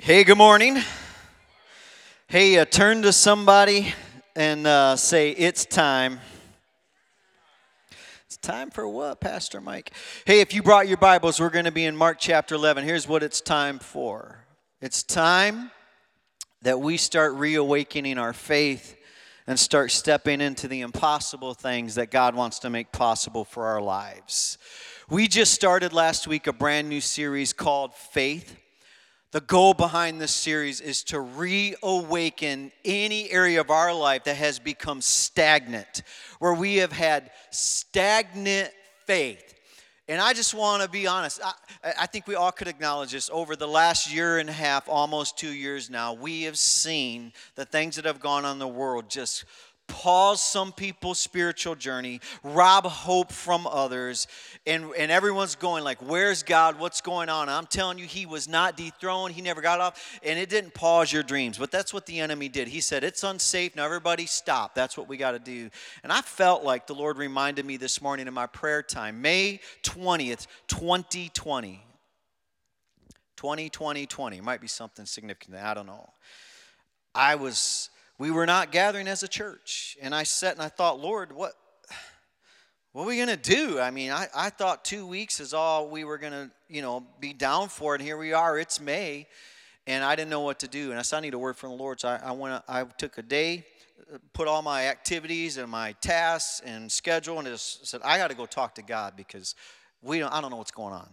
Hey, good morning. Hey, uh, turn to somebody and uh, say, It's time. It's time for what, Pastor Mike? Hey, if you brought your Bibles, we're going to be in Mark chapter 11. Here's what it's time for it's time that we start reawakening our faith and start stepping into the impossible things that God wants to make possible for our lives. We just started last week a brand new series called Faith. The goal behind this series is to reawaken any area of our life that has become stagnant, where we have had stagnant faith. And I just want to be honest. I, I, think we all could acknowledge this. Over the last year and a half, almost two years now, we have seen the things that have gone on in the world just pause some people's spiritual journey, rob hope from others, and, and everyone's going like, where's God? What's going on? I'm telling you, he was not dethroned. He never got off, and it didn't pause your dreams. But that's what the enemy did. He said, it's unsafe. Now everybody stop. That's what we got to do. And I felt like the Lord reminded me this morning in my prayer time, May 20th, 2020. 2020, 20. Might be something significant. I don't know. I was we were not gathering as a church. And I sat and I thought, Lord, what, what are we going to do? I mean, I, I thought two weeks is all we were going to, you know, be down for. And here we are. It's May. And I didn't know what to do. And I said, I need a word from the Lord. So I, I went, I took a day, put all my activities and my tasks and schedule, and just said, I got to go talk to God because we don't, I don't know what's going on.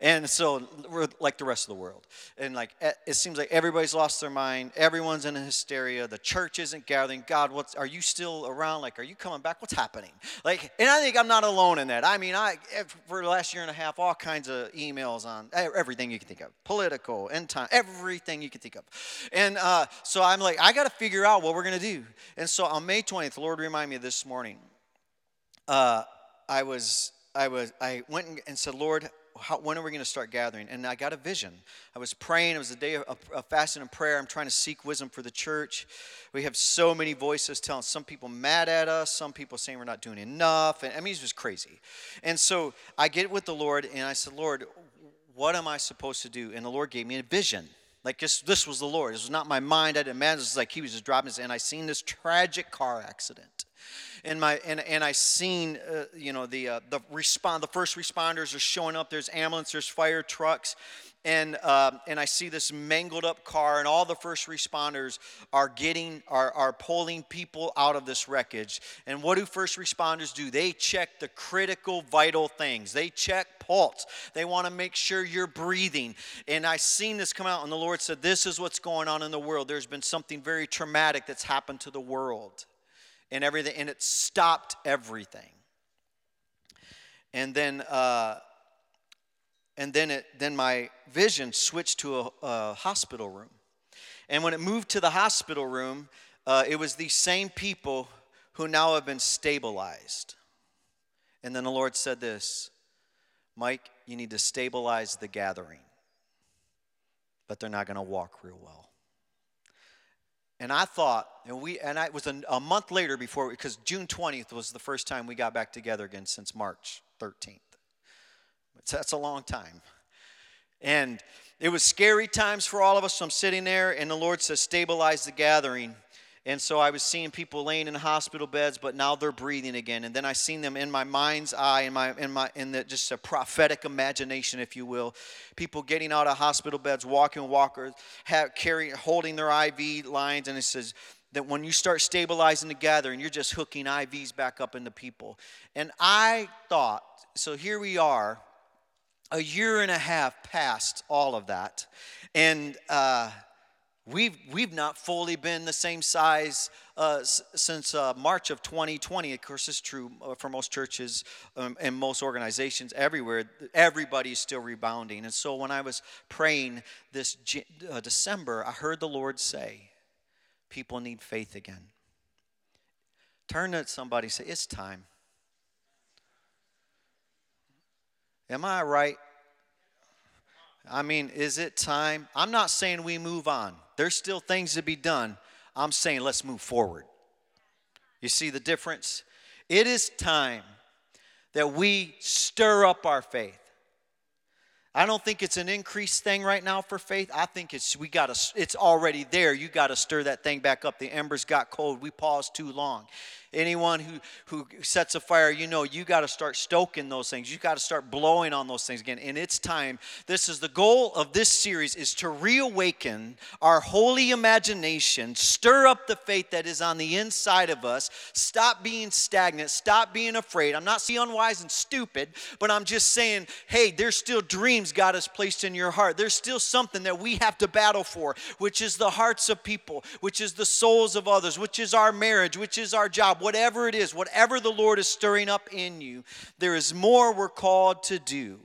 And so we're like the rest of the world. And like it seems like everybody's lost their mind. Everyone's in a hysteria. The church isn't gathering. God, what's are you still around? Like, are you coming back? What's happening? Like, and I think I'm not alone in that. I mean, I for the last year and a half, all kinds of emails on everything you can think of, political, end time, everything you can think of. And uh, so I'm like, I got to figure out what we're gonna do. And so on May 20th, the Lord remind me this morning. Uh, I was I was I went and said, Lord, how, when are we going to start gathering? And I got a vision. I was praying. It was a day of, of, fasting and prayer. I'm trying to seek wisdom for the church. We have so many voices telling some people mad at us, some people saying we're not doing enough. And I mean, it's just crazy. And so I get with the Lord and I said, Lord, what am I supposed to do? And the Lord gave me a vision. Like this, this was the Lord. This was not my mind. I didn't imagine. It was like He was just dropping this. And I seen this tragic car accident and my and, and I seen uh, you know the uh, the respond the first responders are showing up. There's ambulance, there's fire trucks, and uh, and I see this mangled up car, and all the first responders are getting are are pulling people out of this wreckage. And what do first responders do? They check the critical vital things. They check pulse. They want to make sure you're breathing. And I seen this come out, and the Lord said, "This is what's going on in the world. There's been something very traumatic that's happened to the world." and everything, and it stopped everything. And then, uh, and then it, then my vision switched to a, a, hospital room. And when it moved to the hospital room, uh, it was these same people who now have been stabilized. And then the Lord said this Mike, you need to stabilize the gathering, but they're not going to walk real well. And I thought, and we, and I, it was a, a month later before, because June 20th was the first time we got back together again since March 13th. That's a long time. And it was scary times for all of us. So I'm sitting there, and the Lord says, stabilize the gathering. And so I was seeing people laying in hospital beds, but now they're breathing again. And then I seen them in my mind's eye, in my in my in the just a prophetic imagination, if you will. People getting out of hospital beds, walking walkers, have, carrying, holding their IV lines, and it says that when you start stabilizing the gathering, you're just hooking IVs back up into people. And I thought, so here we are, a year and a half past all of that, and. Uh, We've, we've not fully been the same size uh, s- since uh, March of 2020. Of course, it's true uh, for most churches um, and most organizations everywhere. Everybody's still rebounding. And so when I was praying this G- uh, December, I heard the Lord say, People need faith again. Turn to somebody say, It's time. Am I right? I mean, is it time? I'm not saying we move on. There's still things to be done. I'm saying let's move forward. You see the difference? It is time that we stir up our faith. I don't think it's an increased thing right now for faith. I think it's we got to it's already there. You got to stir that thing back up. The embers got cold. We paused too long. Anyone who, who sets a fire, you know, you got to start stoking those things. You got to start blowing on those things again. And it's time. This is the goal of this series is to reawaken our holy imagination, stir up the faith that is on the inside of us, stop being stagnant, stop being afraid. I'm not saying unwise and stupid, but I'm just saying, hey, there's still dreams God has placed in your heart. There's still something that we have to battle for, which is the hearts of people, which is the souls of others, which is our marriage, which is our job whatever it is, whatever the Lord is stirring up in you, there is more we're called to do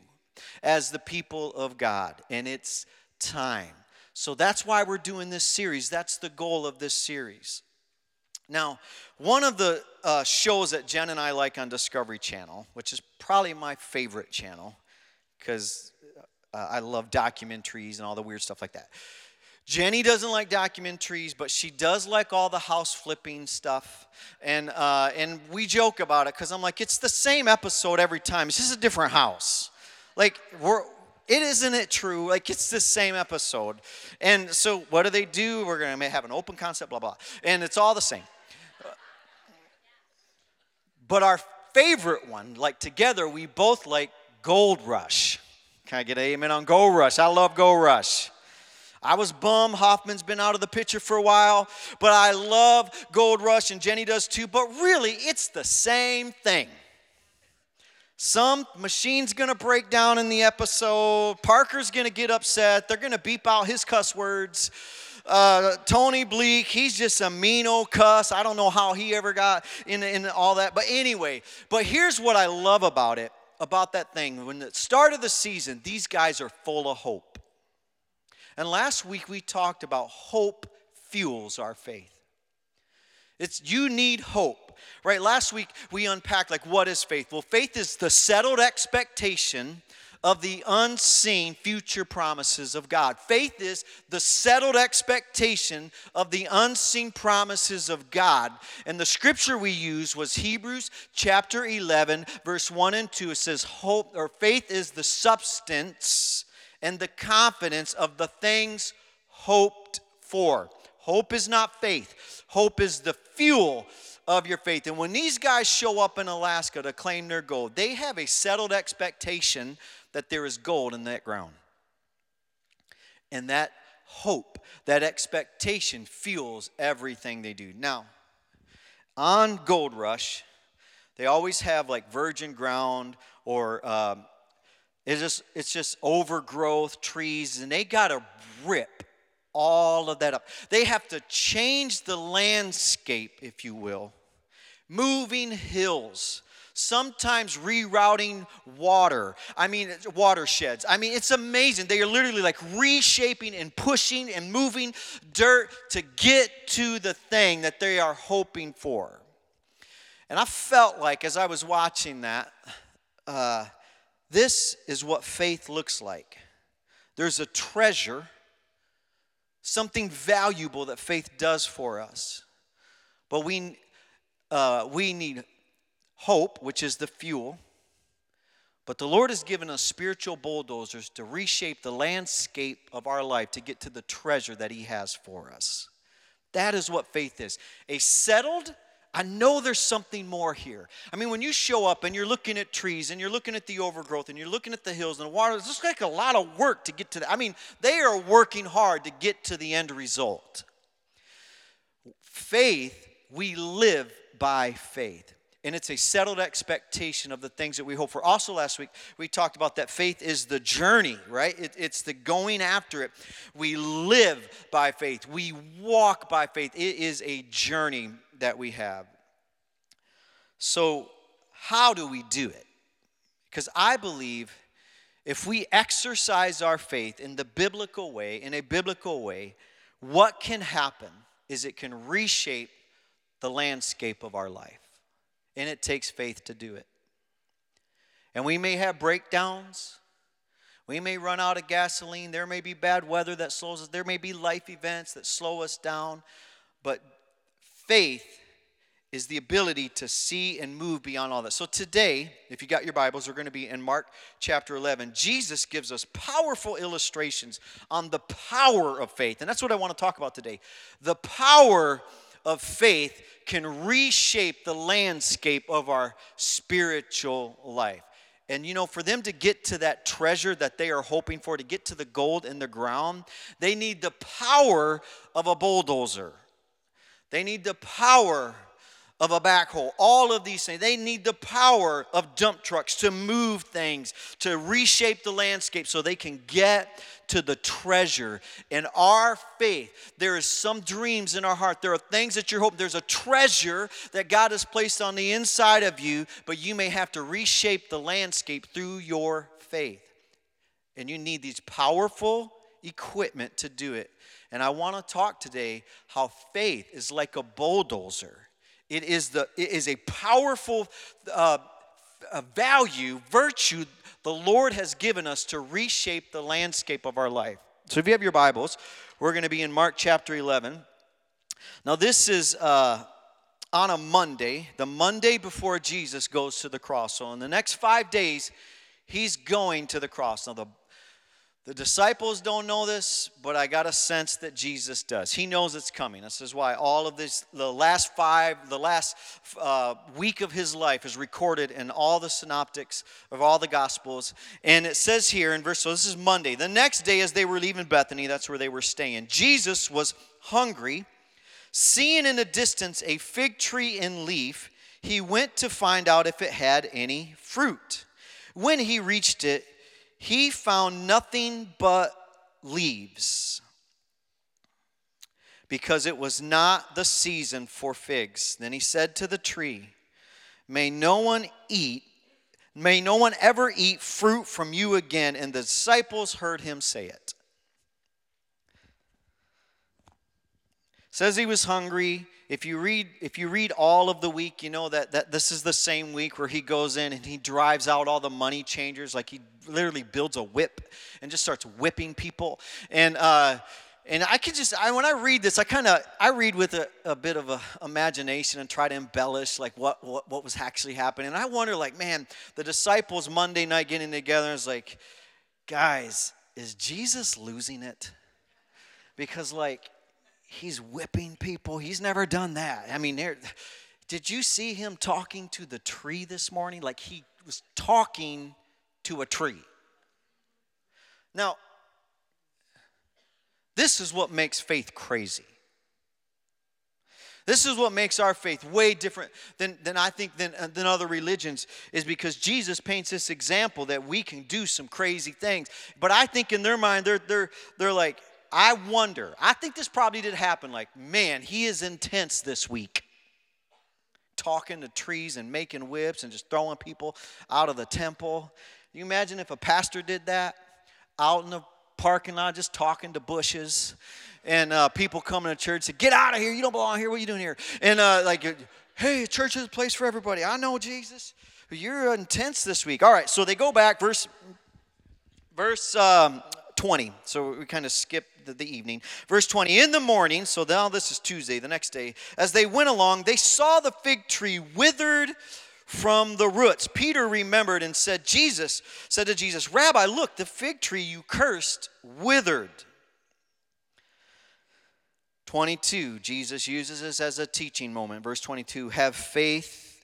as the people of God, and it's time. So that's why we're doing this series. That's the goal of this series. Now, one of the uh, shows that Jen and I like on Discovery Channel, which is probably my favorite channel, because uh, I love documentaries and all the weird stuff like that. Jenny doesn't like documentaries, but she does like all the house flipping stuff. And, uh, and we joke about it because I'm like, it's the same episode every time. It's just a different house. Like, we're, it isn't it true? Like, it's the same episode. And so, what do they do? We're going to have an open concept, blah, blah. And it's all the same. But our favorite one, like together, we both like Gold Rush. Can I get an amen on Gold Rush? I love Gold Rush. I was bummed. Hoffman's been out of the picture for a while, but I love Gold Rush and Jenny does too. But really, it's the same thing. Some machine's gonna break down in the episode. Parker's gonna get upset. They're gonna beep out his cuss words. Uh, Tony Beets, he's just a mean old cuss. I don't know how he ever got in, in all that. But anyway, but here's what I love about it, about that thing. When the start of the season, these guys are full of hope. And last week we talked about hope fuels our faith. It's you need hope. Right? Last week we unpacked like what is faith? Well, faith is the settled expectation of the unseen future promises of God. Faith is the settled expectation of the unseen promises of God. And the scripture we used was Hebrews chapter 11 verse 1 and 2. It says hope or faith is the substance and the confidence of the things hoped for. Hope is not faith, hope is the fuel of your faith. And when these guys show up in Alaska to claim their gold, they have a settled expectation that there is gold in that ground. And that hope, that expectation fuels everything they do. Now, on Gold Rush, they always have like virgin ground or um, it's just, it's just overgrowth, trees, and they got to rip all of that up. They have to change the landscape, if you will, moving hills, sometimes rerouting water. I mean, watersheds. I mean, it's amazing. They are literally like reshaping and pushing and moving dirt to get to the thing that they are hoping for. And I felt like as I was watching that, uh, this is what faith looks like there's a treasure, something valuable that faith does for us. But we, uh, we need hope, which is the fuel. But the Lord has given us spiritual bulldozers to reshape the landscape of our life to get to the treasure that He has for us. That is what faith is a settled I know there's something more here. I mean, when you show up and you're looking at trees and you're looking at the overgrowth and you're looking at the hills and the water, it's just like a lot of work to get to that. I mean, they are working hard to get to the end result. Faith, we live by faith. And it's a settled expectation of the things that we hope for. Also, last week, we talked about that faith is the journey, right? It, it's the going after it. We live by faith, we walk by faith. It is a journey that we have. So, how do we do it? Because I believe if we exercise our faith in the biblical way, in a biblical way, what can happen is it can reshape the landscape of our life. And it takes faith to do it. And we may have breakdowns. We may run out of gasoline. There may be bad weather that slows us. There may be life events that slow us down. But faith is the ability to see and move beyond all that. So today, if you got your Bibles, we're going to be in Mark chapter 11. Jesus gives us powerful illustrations on the power of faith. And that's what I want to talk about today. The power of faith can reshape the landscape of our spiritual life. And you know, for them to get to that treasure that they are hoping for, to get to the gold in the ground, they need the power of a bulldozer. They need the power of a backhoe. All of these things. They need the power of dump trucks to move things, to reshape the landscape so they can get to the treasure. In our faith, there is some dreams in our heart. There are things that you're hoping. There's a treasure that God has placed on the inside of you, but you may have to reshape the landscape through your faith. And you need these powerful equipment to do it. And I want to talk today how faith is like a bulldozer it is, the, it is a powerful uh, value, virtue the Lord has given us to reshape the landscape of our life. So if you have your Bibles, we're going to be in Mark chapter 11. Now, this is uh, on a Monday, the Monday before Jesus goes to the cross. So, in the next five days, he's going to the cross. Now, the the disciples don't know this, but I got a sense that Jesus does. He knows it's coming. This is why all of this, the last five, the last uh, week of his life is recorded in all the synoptics of all the gospels. And it says here in verse, so this is Monday. The next day, as they were leaving Bethany, that's where they were staying, Jesus was hungry. Seeing in the distance a fig tree in leaf, he went to find out if it had any fruit. When he reached it, he found nothing but leaves because it was not the season for figs. Then he said to the tree, May no one eat, may no one ever eat fruit from you again. And the disciples heard him say it. Says he was hungry if you read if you read all of the week you know that, that this is the same week where he goes in and he drives out all the money changers. Like he literally builds a whip and just starts whipping people. And uh, and I can just I, when I read this I kind of I read with a, a bit of a imagination and try to embellish like what, what what was actually happening. And I wonder like man the disciples Monday night getting together is like guys is Jesus losing it? Because like he's whipping people. He's never done that. I mean, there, did you see him talking to the tree this morning? Like he was talking to a tree. Now, this is what makes faith crazy. This is what makes our faith way different than, than I think than, uh, than other religions, is because Jesus paints this example that we can do some crazy things. But I think in their mind, they're, they're, they're like, I wonder, I think this probably did happen like, man, he is intense this week. Talking to trees and making whips and just throwing people out of the temple. you imagine if a pastor did that out in the parking lot, just talking to bushes, and uh, people coming to church say, "Get out of here! You don't belong here. What are you doing here?" And uh, like, "Hey, church is a place for everybody. I know Jesus. You're intense this week." All right, so they go back verse verse um, 20. So we kind of skip the, the, evening. Verse 20 In the morning, so now this is Tuesday, the next day, as they went along, they saw the fig tree withered from the roots. Peter remembered and said, Jesus said to Jesus, Rabbi, look, the fig tree you cursed withered. 22, Jesus uses this as a teaching moment. Verse 22 Have faith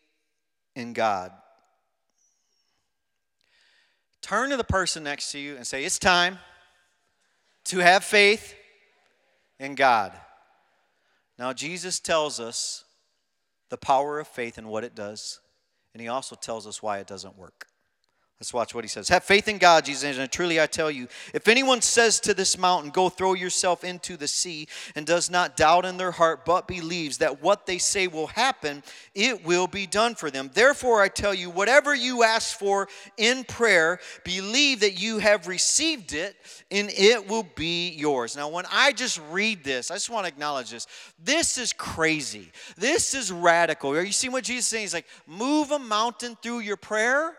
in God. Turn to the person next to you and say, It's time to have faith in God. Now, Jesus tells us the power of faith and what it does, and he also tells us why it doesn't work. Let's watch what he says. Have faith in God, Jesus and truly I tell you, if anyone says to this mountain, Go throw yourself into the sea, and does not doubt in their heart, but believes that what they say will happen, it will be done for them. Therefore I tell you, whatever you ask for in prayer, believe that you have received it, and it will be yours. Now, when I just read this, I just want to acknowledge this. This is crazy. This is radical. Are you seeing what Jesus is saying? He's like, Move a mountain through your prayer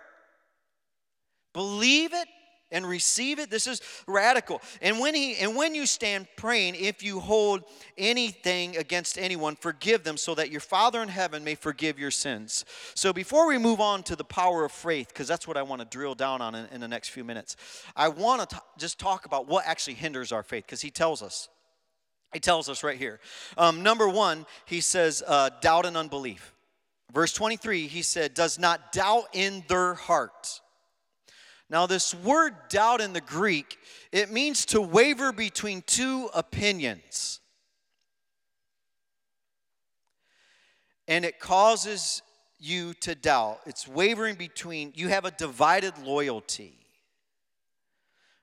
Believe it, and receive it this is radical. And when he and when you stand praying if you hold anything against anyone forgive them so that your father in heaven may forgive your sins. So before we move on to the power of faith because that's what i want to drill down on in, in the next few minutes i want to just talk about what actually hinders our faith because he tells us. He tells us right here. Um, number one he says uh, doubt and unbelief. Verse 23 he said does not doubt in their heart now, this word doubt in the Greek, it means to waver between two opinions. And it causes you to doubt. It's wavering between, you have a divided loyalty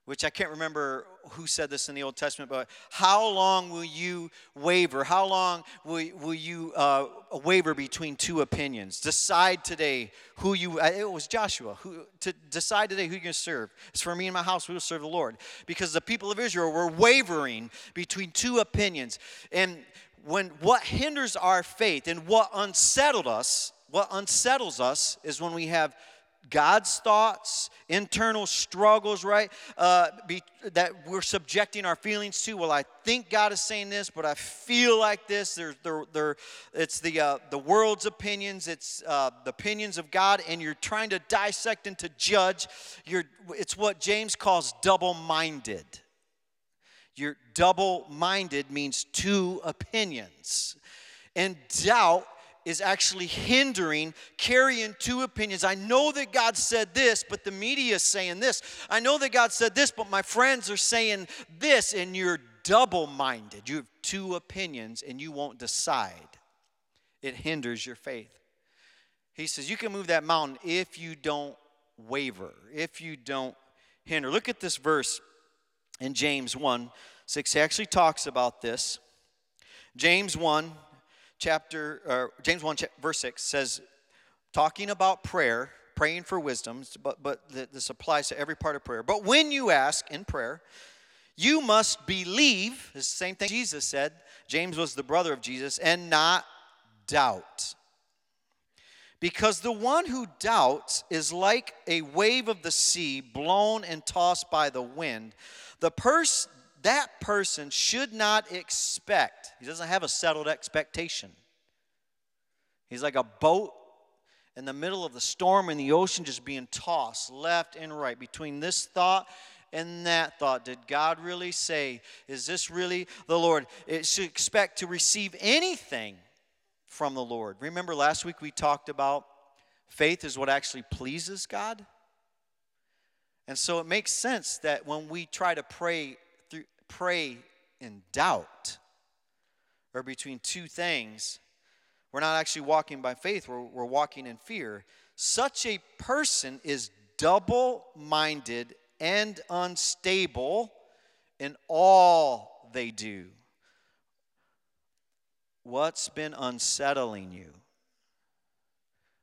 which I can't remember who said this in the Old Testament, but how long will you waver? How long will, will you uh, waver between two opinions? Decide today who you, uh, it was Joshua, who, to decide today who you're going to serve. It's for me and my house, we will serve the Lord. Because the people of Israel were wavering between two opinions. And when what hinders our faith and what unsettled us, what unsettles us is when we have God's thoughts, internal struggles, right? Uh, be, that we're subjecting our feelings to. Well, I think God is saying this, but I feel like this. There, there, it's the uh, the world's opinions. It's uh, the opinions of God, and you're trying to dissect and to judge. You're, it's what James calls double-minded. You're double-minded means two opinions, and doubt is actually hindering carrying two opinions. I know that God said this, but the media is saying this. I know that God said this, but my friends are saying this, and you're double minded. You have two opinions and you won't decide. It hinders your faith. He says, You can move that mountain if you don't waver, if you don't hinder. Look at this verse in James 1 6. He actually talks about this. James 1 chapter, James 1, verse 6 says, talking about prayer, praying for wisdom, but, but this applies to every part of prayer. But when you ask in prayer, you must believe, the same thing Jesus said. James was the brother of Jesus, and not doubt. Because the one who doubts is like a wave of the sea blown and tossed by the wind. The, pers- that person should not expect, he doesn't have a settled expectation. He's like a boat in the middle of the storm in the ocean, just being tossed left and right between this thought and that thought. Did God really say, Is this really the Lord? It should expect to receive anything from the Lord. Remember last week we talked about faith is what actually pleases God? And so it makes sense that when we try to pray pray in doubt or between two things, we're not actually walking by faith, we're, we're walking in fear. Such a person is double minded and unstable in all they do. What's been unsettling you?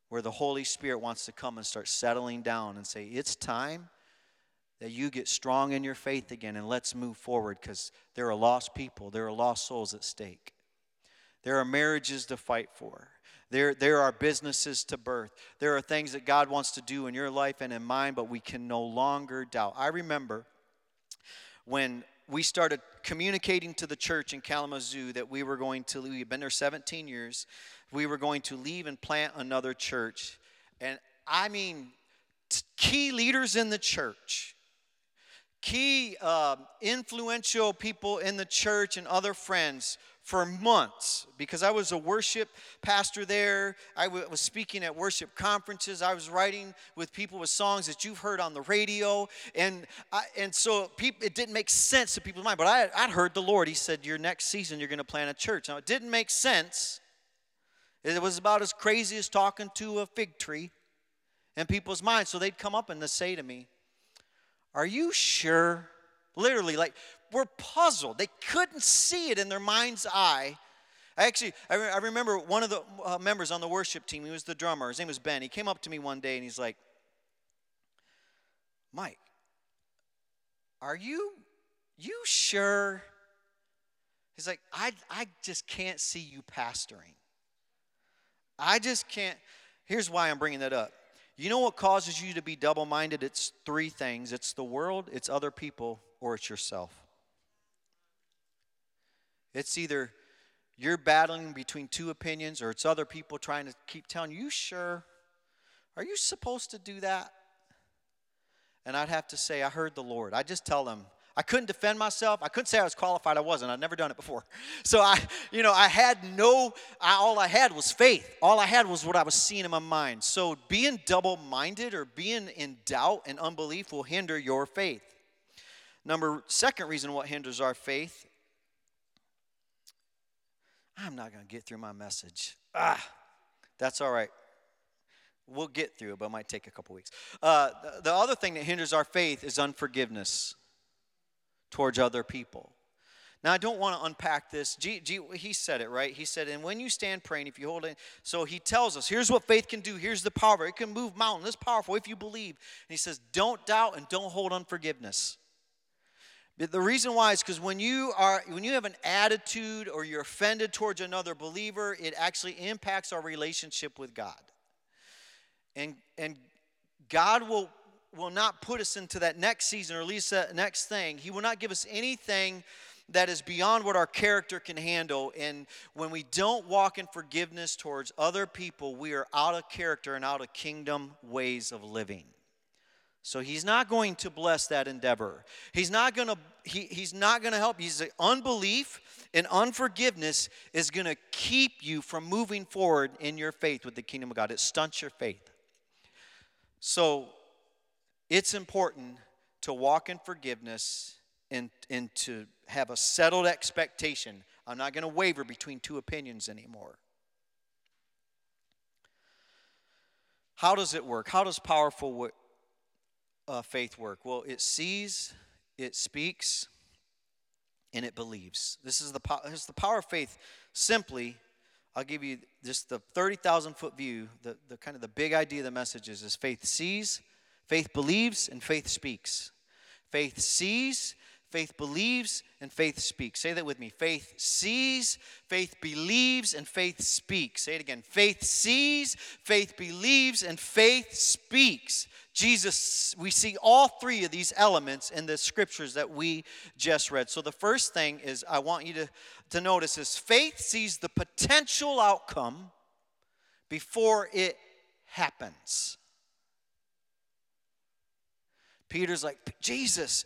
Where the Holy Spirit wants to come and start settling down and say, It's time that you get strong in your faith again and let's move forward because there are lost people, there are lost souls at stake. There are marriages to fight for. There, there are businesses to birth. There are things that God wants to do in your life and in mine, but we can no longer doubt. I remember when we started communicating to the church in Kalamazoo that we were going to. We've been there 17 years. We were going to leave and plant another church. And I mean, key leaders in the church key uh, influential people in the church and other friends for months because I was a worship pastor there. I w- was speaking at worship conferences. I was writing with people with songs that you've heard on the radio. And, I, and so people, it didn't make sense to people's mind. But I, I'd heard the Lord. He said, Your next season, you're going to plant a church. Now, it didn't make sense. It was about as crazy as talking to a fig tree in people's minds. So they'd come up and they'd say to me, are you sure? Literally, like, we're puzzled. They couldn't see it in their mind's eye. I actually, I, re- I remember one of the uh, members on the worship team, he was the drummer, his name was Ben. He came up to me one day and he's like, Mike, are you, you sure? He's like, I, I just can't see you pastoring. I just can't. Here's why I'm bringing that up. You know what causes you to be double minded? It's three things it's the world, it's other people, or it's yourself. It's either you're battling between two opinions or it's other people trying to keep telling you, sure? Are you supposed to do that? And I'd have to say, I heard the Lord. I just tell them, I couldn't defend myself. I couldn't say I was qualified. I wasn't. I'd never done it before. So I, you know, I had no, I, all I had was faith. All I had was what I was seeing in my mind. So being double minded or being in doubt and unbelief will hinder your faith. Number, second reason what hinders our faith I'm not going to get through my message. Ah, that's all right. We'll get through it, but it might take a couple weeks. Uh, the, the other thing that hinders our faith is unforgiveness towards other people. Now, I don't want to unpack this. G, G, he said it, right? He said, and when you stand praying, if you hold it, so he tells us, here's what faith can do. Here's the power. It can move mountains. It's powerful if you believe. And he says, don't doubt and don't hold unforgiveness. The reason why is because when you are when you have an attitude or you're offended towards another believer, it actually impacts our relationship with God. And and God will will not put us into that next season or at least that next thing. He will not give us anything that is beyond what our character can handle. And when we don't walk in forgiveness towards other people, we are out of character and out of kingdom ways of living. So he's not going to bless that endeavor. He's not going to he, he's not going to help. He's unbelief and unforgiveness is going to keep you from moving forward in your faith with the kingdom of God. It stunts your faith. So it's important to walk in forgiveness and, and to have a settled expectation. I'm not going to waver between two opinions anymore. How does it work? How does powerful uh, faith work? Well, it sees, it speaks, and it believes. This is the, po- this is the power of faith. Simply, I'll give you just the 30,000 foot view. The, the kind of the big idea of the message is, is faith sees, faith believes, and faith speaks. Faith sees, Faith believes and faith speaks. Say that with me. Faith sees, faith believes, and faith speaks. Say it again. Faith sees, faith believes, and faith speaks. Jesus, we see all three of these elements in the scriptures that we just read. So the first thing is I want you to, to notice is faith sees the potential outcome before it happens. Peter's like, Jesus,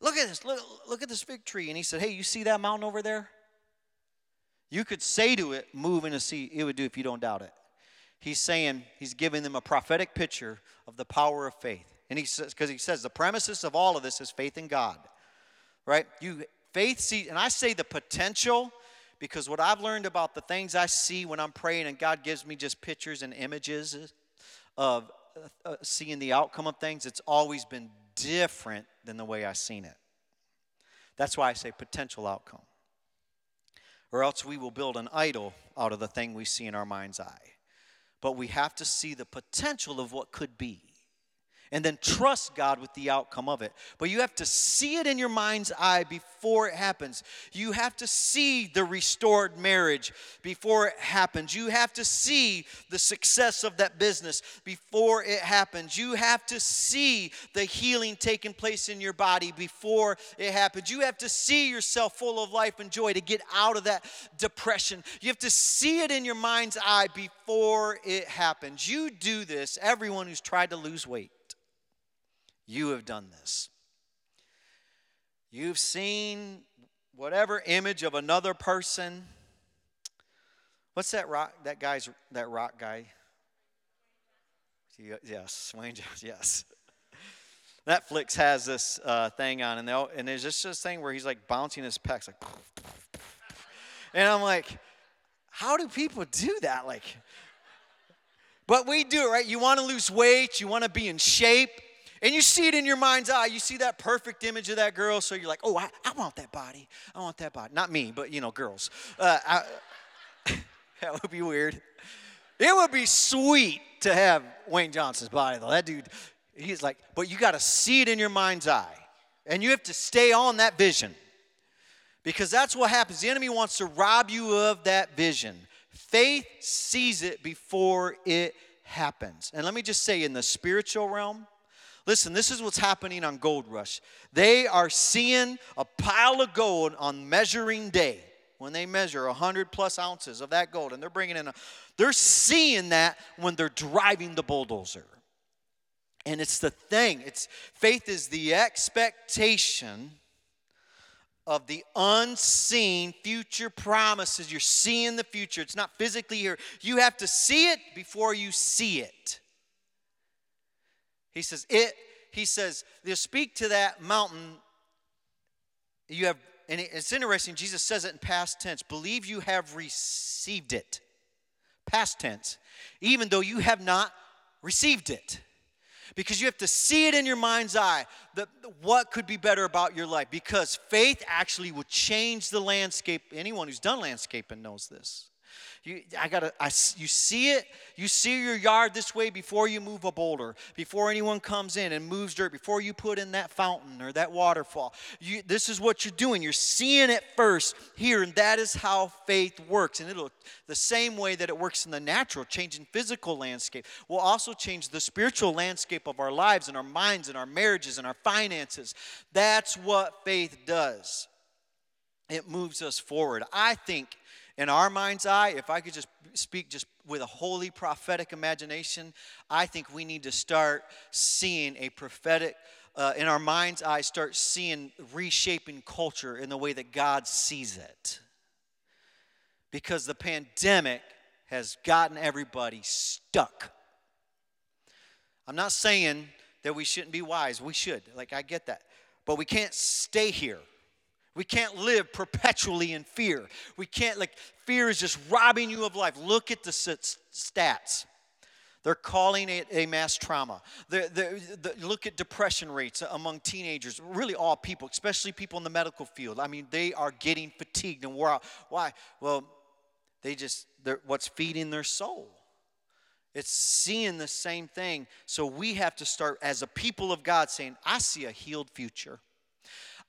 Look at this. Look, look at this fig tree. And he said, Hey, you see that mountain over there? You could say to it, Move in a sea. It would do if you don't doubt it. He's saying, He's giving them a prophetic picture of the power of faith. And he says, because he says the premises of all of this is faith in God. Right? You faith see, and I say the potential because what I've learned about the things I see when I'm praying and God gives me just pictures and images of uh, seeing the outcome of things, it's always been different than the way I seen it. That's why I say potential outcome. Or else we will build an idol out of the thing we see in our mind's eye. But we have to see the potential of what could be and then trust God with the outcome of it. But you have to see it in your mind's eye before it happens. You have to see the restored marriage before it happens. You have to see the success of that business before it happens. You have to see the healing taking place in your body before it happens. You have to see yourself full of life and joy to get out of that depression. You have to see it in your mind's eye before it happens. You do this, everyone who's tried to lose weight. You have done this. You've seen whatever image of another person. What's that rock? That guy's that rock guy. Yes, Dwayne Johnson. Yes. Netflix has this uh, thing on, and, and there's just this thing where he's like bouncing his pecs, like, and I'm like, how do people do that? Like, but we do it, right? You want to lose weight, you want to be in shape, and you see it in your mind's eye. You see that perfect image of that girl. So you're like, oh, I, I want that body. I want that body. Not me, but, you know, girls. Uh, I, that would be weird. It would be sweet to have Dwayne Johnson's body, though. That dude, he's like, but you got to see it in your mind's eye. And you have to stay on that vision. Because that's what happens. The enemy wants to rob you of that vision. Faith sees it before it happens. And let me just say, in the spiritual realm, listen, this is what's happening on Gold Rush. They are seeing a pile of gold on measuring day when they measure 100 plus ounces of that gold and they're bringing in a, they're seeing that when they're driving the bulldozer. And it's the thing, it's faith is the expectation of the unseen future promises. You're seeing the future. It's not physically here. You have to see it before you see it. He says, it, he says, you speak to that mountain. You have, and it's interesting, Jesus says it in past tense. Believe you have received it. Past tense. Even though you have not received it because you have to see it in your mind's eye that what could be better about your life because faith actually will change the landscape anyone who's done landscaping knows this you, I gotta, I, you see it, you see your yard this way before you move a boulder, before anyone comes in and moves dirt, before you put in that fountain or that waterfall. You, this is what you're doing. You're seeing it first here, and that is how faith works. And it'll, the same way that it works in the natural, changing physical landscape, will also change the spiritual landscape of our lives and our minds and our marriages and our finances. That's what faith does. It moves us forward. I think in our mind's eye, if I could just speak just with a holy prophetic imagination, I think we need to start seeing a prophetic, uh, in our mind's eye, start seeing reshaping culture in the way that God sees it. Because the pandemic has gotten everybody stuck. I'm not saying that we shouldn't be wise. We should. Like, I get that. But we can't stay here. We can't live perpetually in fear. We can't, like, fear is just robbing you of life. Look at the stats. They're calling it a mass trauma. They're, they're, they're, look at depression rates among teenagers, really all people, especially people in the medical field. I mean, they are getting fatigued and wore out. Why? Well, they just, they're, what's feeding their soul? It's seeing the same thing. So we have to start, as a people of God, saying, I see a healed future.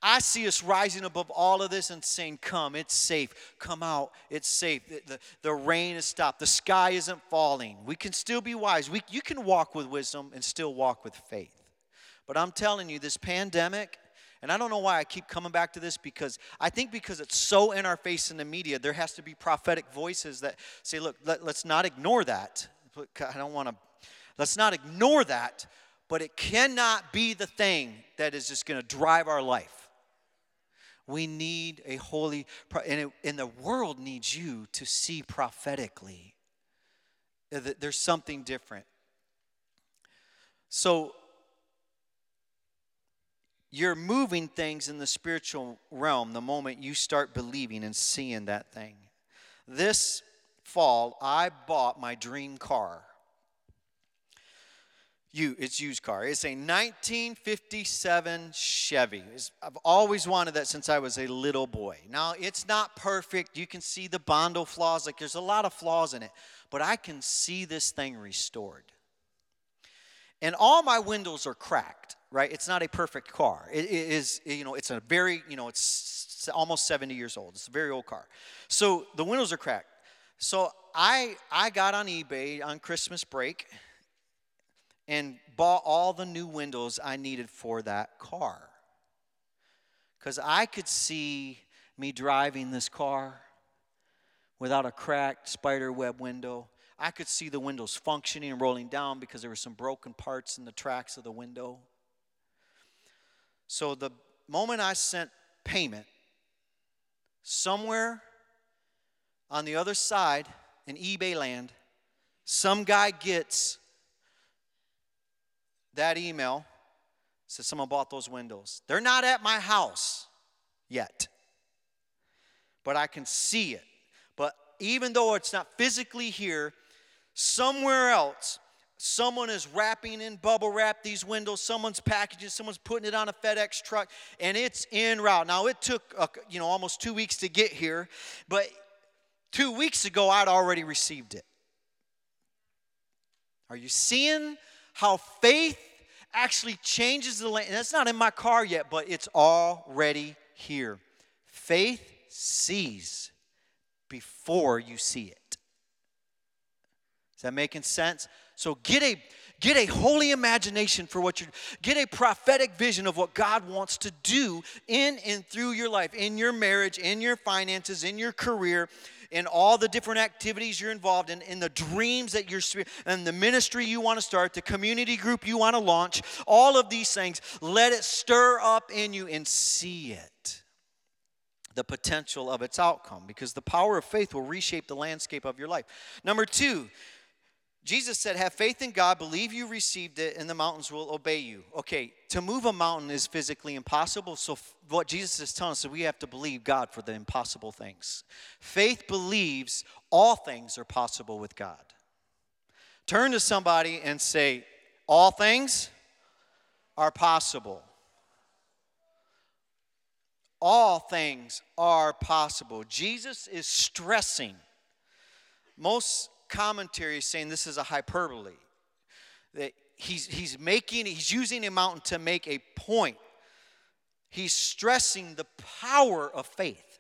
I see us rising above all of this and saying, Come, it's safe. Come out, it's safe. The, the, the rain has stopped. The sky isn't falling. We can still be wise. We, you can walk with wisdom and still walk with faith. But I'm telling you, this pandemic, and I don't know why I keep coming back to this because I think because it's so in our face in the media, there has to be prophetic voices that say, look, let, us not ignore that. I don't want to, let's not ignore that, but it cannot be the thing that is just going to drive our life. We need a holy, and, it, and the world needs you to see prophetically. Uh, that There's something different. So, you're moving things in the spiritual realm the moment you start believing and seeing that thing. This fall, I bought my dream car you it's used car. It's a 1957 chevy. I've always wanted that since i was a little boy. Now it's not perfect. You can see the bondo flaws like there's a lot of flaws in it but i can see this thing restored. And all my windows are cracked right? It's not a perfect car. It, it is you know it's a very you know it's almost 70 years old. It's a very old car. So the windows are cracked. So i i got on ebay on christmas break and bought all the new windows I needed for that car. Because I could see me driving this car without a cracked spider web window. I could see the windows functioning and rolling down because there were some broken parts in the tracks of the window. So the moment I sent payment, somewhere on the other side in eBay land, some guy gets that email says someone bought those windows. They're not at my house yet, but I can see it. But even though it's not physically here, somewhere else, someone is wrapping in bubble wrap these windows. Someone's packaging someone's putting it on a fedex truck. And it's in route. Now it took a, you know almost two weeks to get here. But two weeks ago i'd already received it. Are you seeing how faith actually changes the lane. That's not in my car yet, but it's already here. Faith sees before you see it. Is that making sense? So get a get a holy imagination for what you're get a prophetic vision of what God wants to do in and through your life, in your marriage, in your finances, in your career, in all the different activities you're involved in, in the dreams that you're, and the ministry you want to start, the community group you want to launch, all of these things, let it stir up in you and see it. The potential of its outcome, because the power of faith will reshape the landscape of your life. Number two, Jesus said, Have faith in God, believe you received it, and the mountains will obey you. Okay, to move a mountain is physically impossible. So, what Jesus is telling us is we have to believe God for the impossible things. Faith believes all things are possible with God. Turn to somebody and say, All things are possible. All things are possible. Jesus is stressing. Most commentary is saying this is a hyperbole. That he's, he's making, he's using a mountain to make a point. He's stressing the power of faith.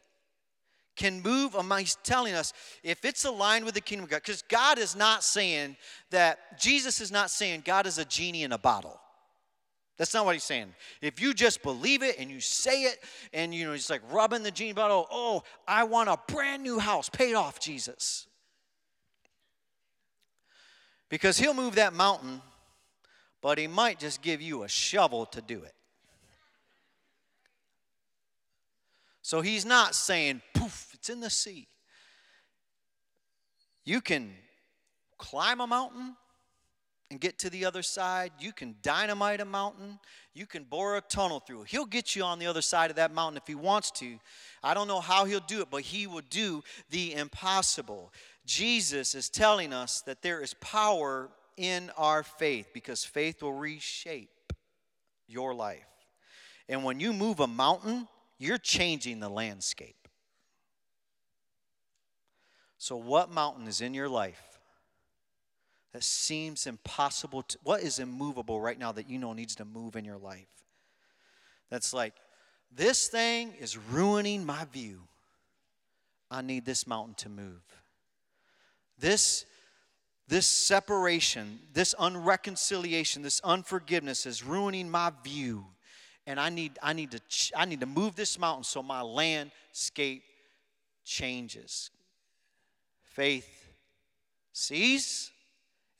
Can move among, he's telling us if it's aligned with the kingdom of God, because God is not saying that, Jesus is not saying God is a genie in a bottle. That's not what he's saying. If you just believe it and you say it and you know it's like rubbing the genie bottle, oh, I want a brand new house paid off, Jesus. Because he'll move that mountain, but he might just give you a shovel to do it. So he's not saying, poof, it's in the sea. You can climb a mountain and get to the other side. You can dynamite a mountain. You can bore a tunnel through. He'll get you on the other side of that mountain if he wants to. I don't know how he'll do it, but he will do the impossible. Jesus is telling us that there is power in our faith because faith will reshape your life. And when you move a mountain, you're changing the landscape. So, what mountain is in your life that seems impossible? To, what is immovable right now that you know needs to move in your life? That's like, this thing is ruining my view. I need this mountain to move. This, this separation, this unreconciliation, this unforgiveness is ruining my view. And I need, I need, to, I need to move this mountain so my landscape changes. Faith sees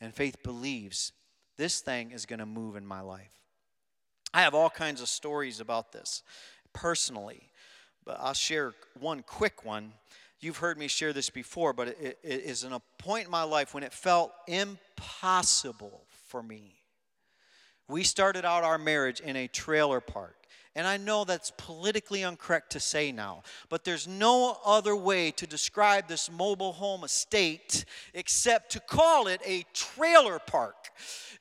and faith believes this thing is going to move in my life. I have all kinds of stories about this personally, but I'll share one quick one You've heard me share this before, but it, it is a point in my life when it felt impossible for me. We started out our marriage in a trailer park. And I know that's politically incorrect to say now, but there's no other way to describe this mobile home estate except to call it a trailer park.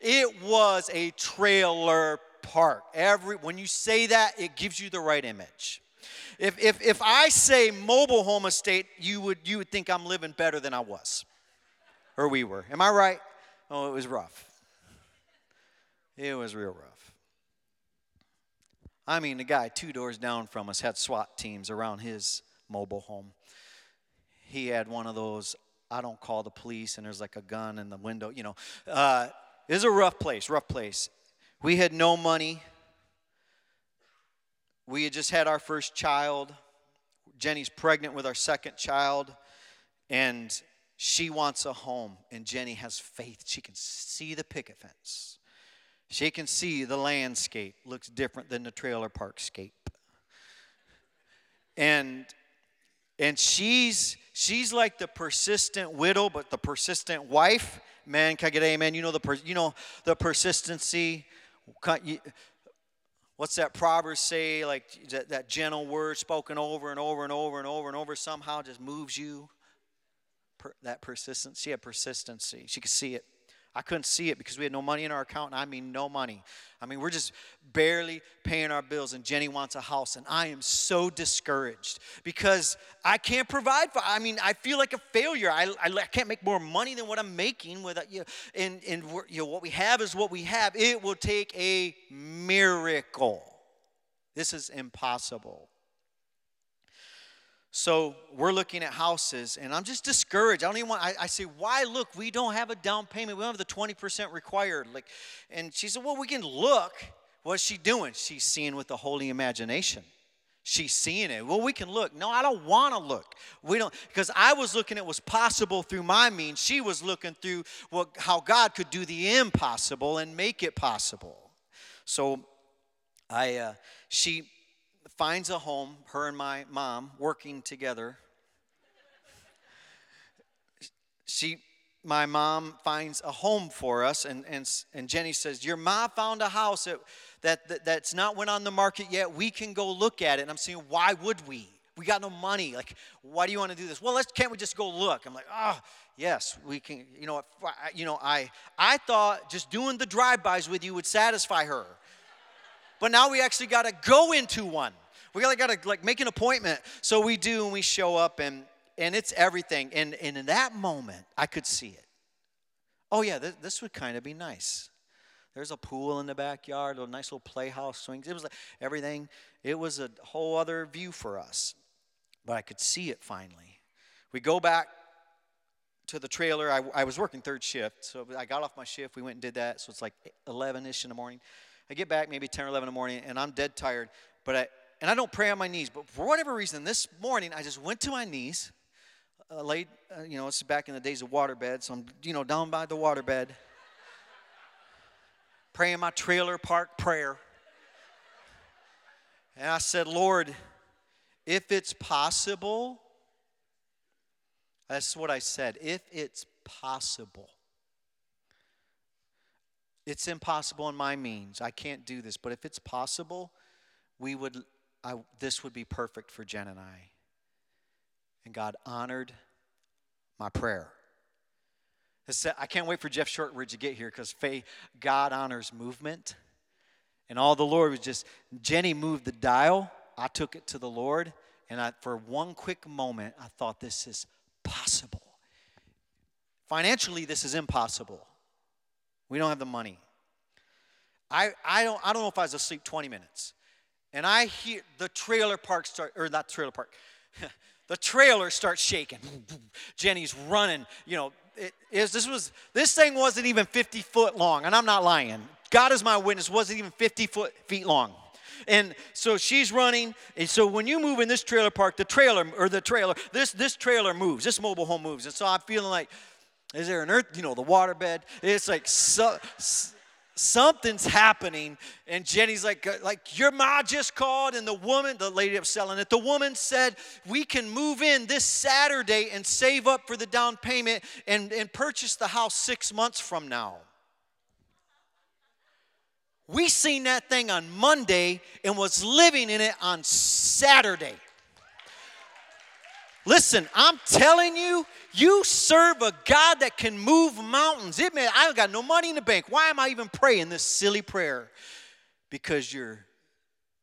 It was a trailer park. Every when you say that, it gives you the right image. If, if, if I say mobile home estate, you would, you would think I'm living better than I was. Or we were. Am I right? Oh, it was rough. It was real rough. I mean, the guy two doors down from us had SWAT teams around his mobile home. He had one of those, I don't call the police, and there's like a gun in the window, you know. Uh, it was a rough place, rough place. We had no money. We had just had our first child. Jenny's pregnant with our second child, and she wants a home. And Jenny has faith. She can see the picket fence. She can see the landscape looks different than the trailer park scape. And and she's she's like the persistent widow, but the persistent wife. Man, can I get amen? You know the per, you know the persistency what's that proverb say? Like that, that gentle word spoken over and over and over and over and over somehow just moves you? Per, that persistence she had persistency. She could see it I couldn't see it because we had no money in our account, and I mean no money. I mean, we're just barely paying our bills, and Jenny wants a house, and I am so discouraged because I can't provide for. I mean, I feel like a failure. I, I, I can't make more money than what I'm making with you know, and and you know what we have is what we have. It will take a miracle. This is impossible. So we're looking at houses, and I'm just discouraged. I don't even want. I, I, say, why look? We don't have a down payment. We don't have the 20% required. Like, and she said, well, we can look. What's she doing? She's seeing with the holy imagination. She's seeing it. Well, we can look. No, I don't want to look. We don't because I was looking at what's possible through my means. She was looking through what how God could do the impossible and make it possible. So, I uh, she finds a home, her and my mom working together. she, my mom finds a home for us, and, and, and Jenny says, Your mom found a house that, that, that, that's not went on the market yet. We can go look at it. And I'm saying, Why would we? We got no money. Like, why do you want to do this? Well, let's can't we just go look? I'm like, oh, yes, we can. You know, you know, I I thought just doing the drive-bys with you would satisfy her, but now we actually got to go into one. We gotta, gotta like make an appointment. So we do, and we show up, and and it's everything. And, and in that moment, I could see it. Oh yeah, this, this would kind of be nice. There's a pool in the backyard, a nice little playhouse swings. It was like everything. It was a whole other view for us. But I could see it finally. We go back to the trailer. I, I was working third shift, so I got off my shift. We went and did that. So it's like 11 ish in the morning. I get back maybe 10 or 11 in the morning, and I'm dead tired. But I, and I don't pray on my knees, but for whatever reason, this morning I just went to my knees, uh, laid, uh, you know, it's back in the days of waterbed, so I'm, you know, down by the waterbed, praying my trailer park prayer. And I said, Lord, if it's possible, that's what I said, if it's possible. It's impossible in my means. I can't do this, but if it's possible, we would I, this would be perfect for Jen and I. And God honored my prayer. Uh, I can't wait for Jeff Shortridge to get here because faith, God honors movement. And all the Lord was just, Jenny moved the dial. I took it to the Lord. And I, for one quick moment, I thought this is possible. Financially, this is impossible. We don't have the money. I, I, don't, I don't know if I was asleep 20 minutes and I hear the trailer park start, or not trailer park, the trailer starts shaking. Jenny's running. You know, it is this was this thing wasn't even 50 foot long, and I'm not lying. God is my witness, wasn't even 50 foot feet long. And so she's running. And so when you move in this trailer park, the trailer or the trailer, this this trailer moves, this mobile home moves. And so I'm feeling like, is there an earth? You know, the waterbed. It's like so, something's happening and jenny's like uh, like your ma just called and the woman the lady up selling it the woman said we can move in this saturday and save up for the down payment and, and purchase the house six months from now we seen that thing on monday and was living in it on saturday Listen, I'm telling you, you serve a God that can move mountains. It may, I got no money in the bank. Why am I even praying this silly prayer? Because you're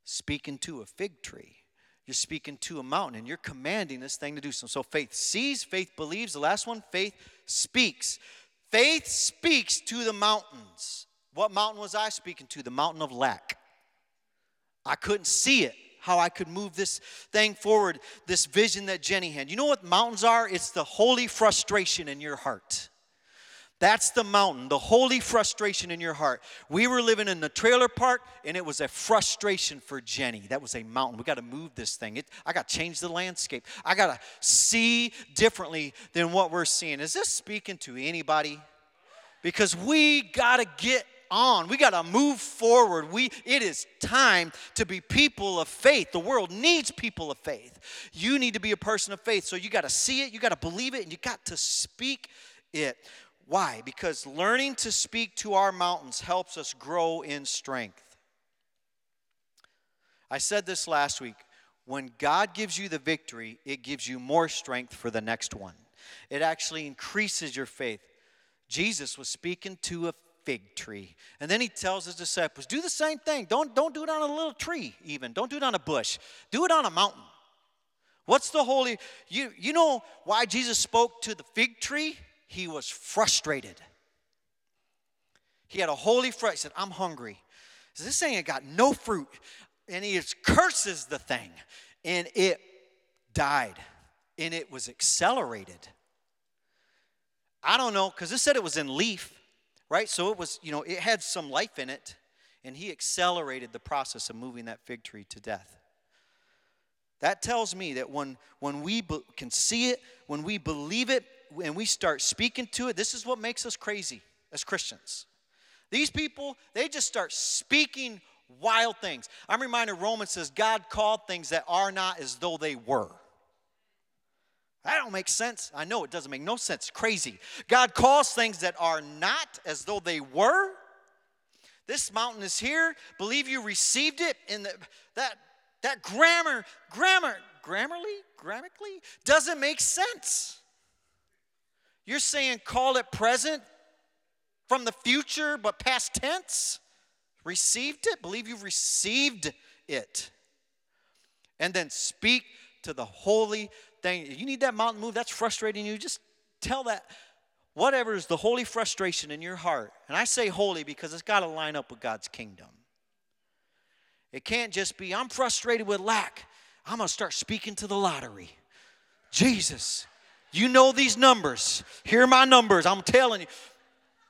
speaking to a fig tree. You're speaking to a mountain and you're commanding this thing to do something. So faith sees, faith believes. The last one, faith speaks. Faith speaks to the mountains. What mountain was I speaking to? The mountain of lack. I couldn't see it how I could move this thing forward, this vision that Jenny had. You know what mountains are? It's the holy frustration in your heart. That's the mountain, the holy frustration in your heart. We were living in the trailer park, and it was a frustration for Jenny. That was a mountain. We got to move this thing. It, I got to change the landscape. I got to see differently than what we're seeing. Is this speaking to anybody? Because we got to get on. We got to move forward. We it is time to be people of faith. The world needs people of faith. You need to be a person of faith. So you got to see it, you got to believe it, and you got to speak it. Why? Because learning to speak to our mountains helps us grow in strength. I said this last week. When God gives you the victory, it gives you more strength for the next one. It actually increases your faith. Jesus was speaking to a fig tree. And then he tells his disciples, do the same thing. Don't, don't do it on a little tree, even. Don't do it on a bush. Do it on a mountain. What's the holy? You, you know why Jesus spoke to the fig tree? He was frustrated. He had a holy fright. He said, I'm hungry. This thing got no fruit. And he curses the thing. And it died and it was accelerated. I don't know, because it said it was in leaf, right? So it was, you know, it had some life in it, and he accelerated the process of moving that fig tree to death. That tells me that when, when we be, can see it, when we believe it, and we start speaking to it, this is what makes us crazy as Christians. These people, they just start speaking wild things. I'm reminded Romans says God called things that are not as though they were. That don't make sense. I know it doesn't make no sense. Crazy. God calls things that are not as though they were. This mountain is here. Believe you received it in the, that that grammar, grammar, grammarly, grammatically doesn't make sense. You're saying call it present from the future, but past tense? Received it? Believe you've received it. And then speak to the holy thing. You need that mountain move, that's frustrating you. Just tell that whatever is the holy frustration in your heart. And I say holy because it's got to line up with God's kingdom. It can't just be, I'm frustrated with lack. I'm going to start speaking to the lottery. Jesus, you know these numbers. Here are my numbers. I'm telling you.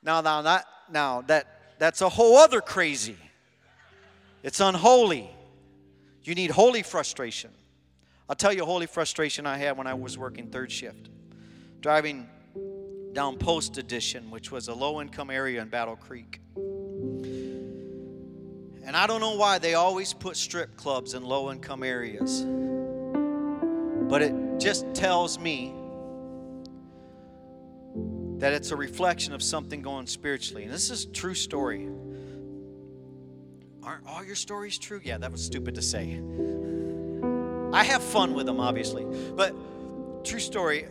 Now, now, that, now that, that's a whole other crazy. It's unholy. You need holy frustration. I'll tell you a holy frustration I had when I was working third shift. Driving down Post Addition, which was a low income area in Battle Creek. And I don't know why they always put strip clubs in low income areas. But it just tells me that it's a reflection of something going spiritually. And this is true story. Aren't all your stories true? Yeah, that was stupid to say. I have fun with them, obviously. But true story,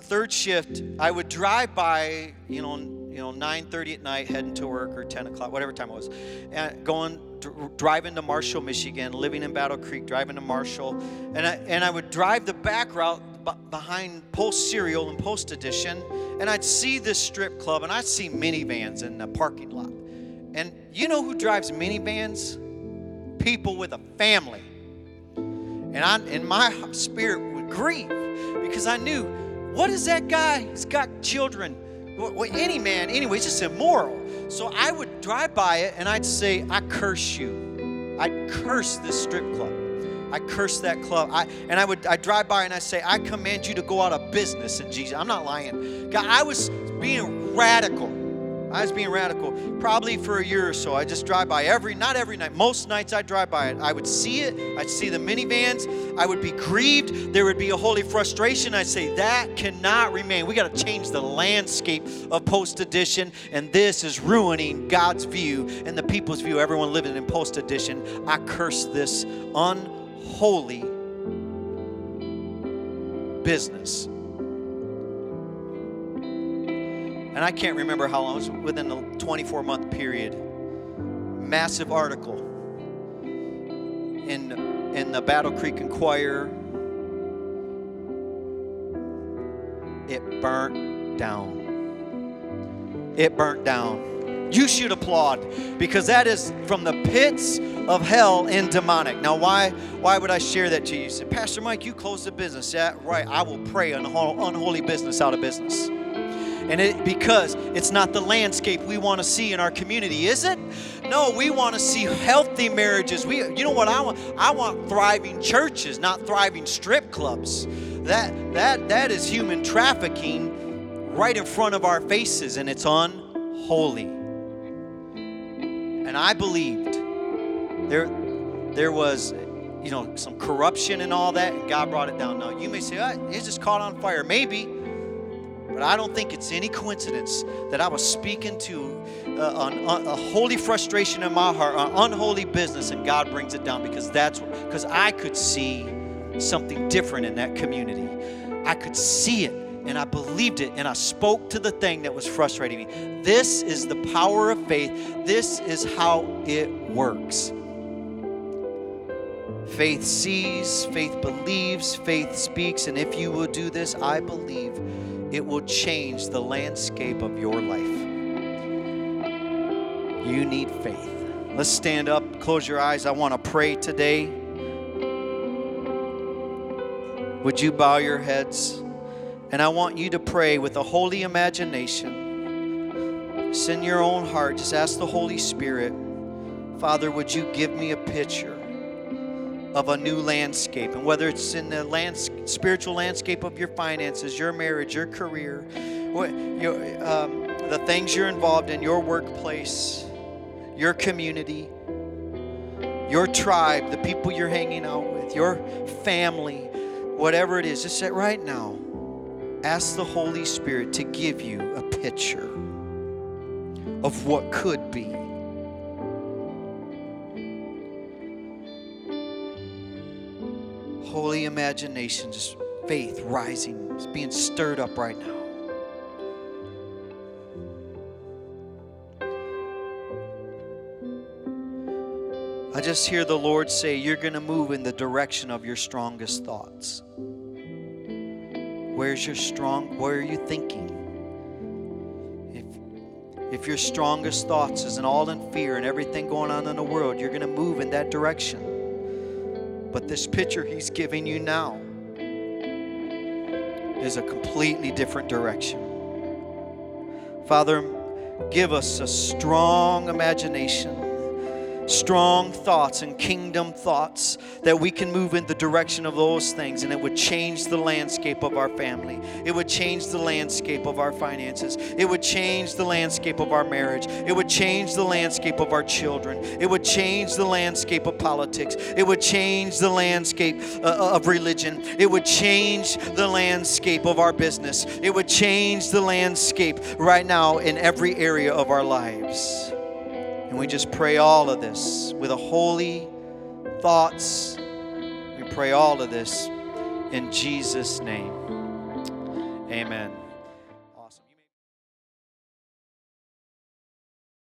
third shift, I would drive by, you know, you know, 9:30 at night, heading to work, or 10 o'clock, whatever time it was, and going driving to Marshall, Michigan, living in Battle Creek, driving to Marshall, and I, and I would drive the back route behind Post Cereal and Post Addition, and I'd see this strip club, and I'd see minivans in the parking lot. And you know who drives minivans? People with a family. And I, and my spirit would grieve because I knew, what is that guy? He's got children. Well, any man, anyway, it's just immoral. So I would drive by it and I'd say, I curse you. I'd curse this strip club. I curse that club. I, and I would I drive by and I say, I command you to go out of business in Jesus. I'm not lying. God, I was being radical. I was being radical. Probably for a year or so, I just drive by every, not every night, most nights I drive by it. I would see it. I'd see the minivans. I would be grieved. There would be a holy frustration. I'd say, that cannot remain. We got to change the landscape of post addition, and this is ruining God's view and the people's view, everyone living in post addition. I curse this unholy business. And I can't remember how long, it was within the 24 month period. Massive article in, in the Battle Creek Enquirer. It burnt down. It burnt down. You should applaud because that is from the pits of hell and demonic. Now, why why would I share that to you? You said, Pastor Mike, you closed the business. Yeah, right. I will pray an unholy business out of business. And it, because it's not the landscape we want to see in our community, is it? No, we want to see healthy marriages. We, you know what I want? I want thriving churches, not thriving strip clubs. That that that is human trafficking right in front of our faces, and it's unholy. And I believed there there was you know some corruption and all that, and God brought it down. Now you may say, ah, oh, it's just caught on fire. Maybe but I don't think it's any coincidence that I was speaking to uh, a, a holy frustration in my heart, an unholy business, and God brings it down because that's because I could see something different in that community. I could see it and I believed it and I spoke to the thing that was frustrating me. This is the power of faith. This is how it works. Faith sees, faith believes, faith speaks, and if you will do this, I believe it will change the landscape of your life. You need faith. Let's stand up, close your eyes. I want to pray today. Would you bow your heads? And I want you to pray with a holy imagination. Send your own heart, just ask the Holy Spirit, Father, would you give me a picture of a new landscape? And whether it's in the lands- spiritual landscape of your finances, your marriage, your career, what, um, the things you're involved in, your workplace, your community, your tribe, the people you're hanging out with, your family, whatever it is, just right now, ask the Holy Spirit to give you a picture of what could be. Holy imagination, just faith rising, it's being stirred up right now. I just hear the Lord say, You're going to move in the direction of your strongest thoughts. Where's your strong, where are you thinking? If, if your strongest thoughts isn't all in fear and everything going on in the world, you're going to move in that direction. But this picture He's giving you now is a completely different direction. Father, give us a strong imagination strong thoughts and kingdom thoughts that we can move in the direction of those things and it would change the landscape of our family. It would change the landscape of our finances. It would change the landscape of our marriage. It would change the landscape of our children. It would change the landscape of politics. It would change the landscape uh, of religion. It would change the landscape of our business. It would change the landscape right now in every area of our lives. And we just pray all of this with a holy thoughts. We pray all of this in Jesus' name. Amen.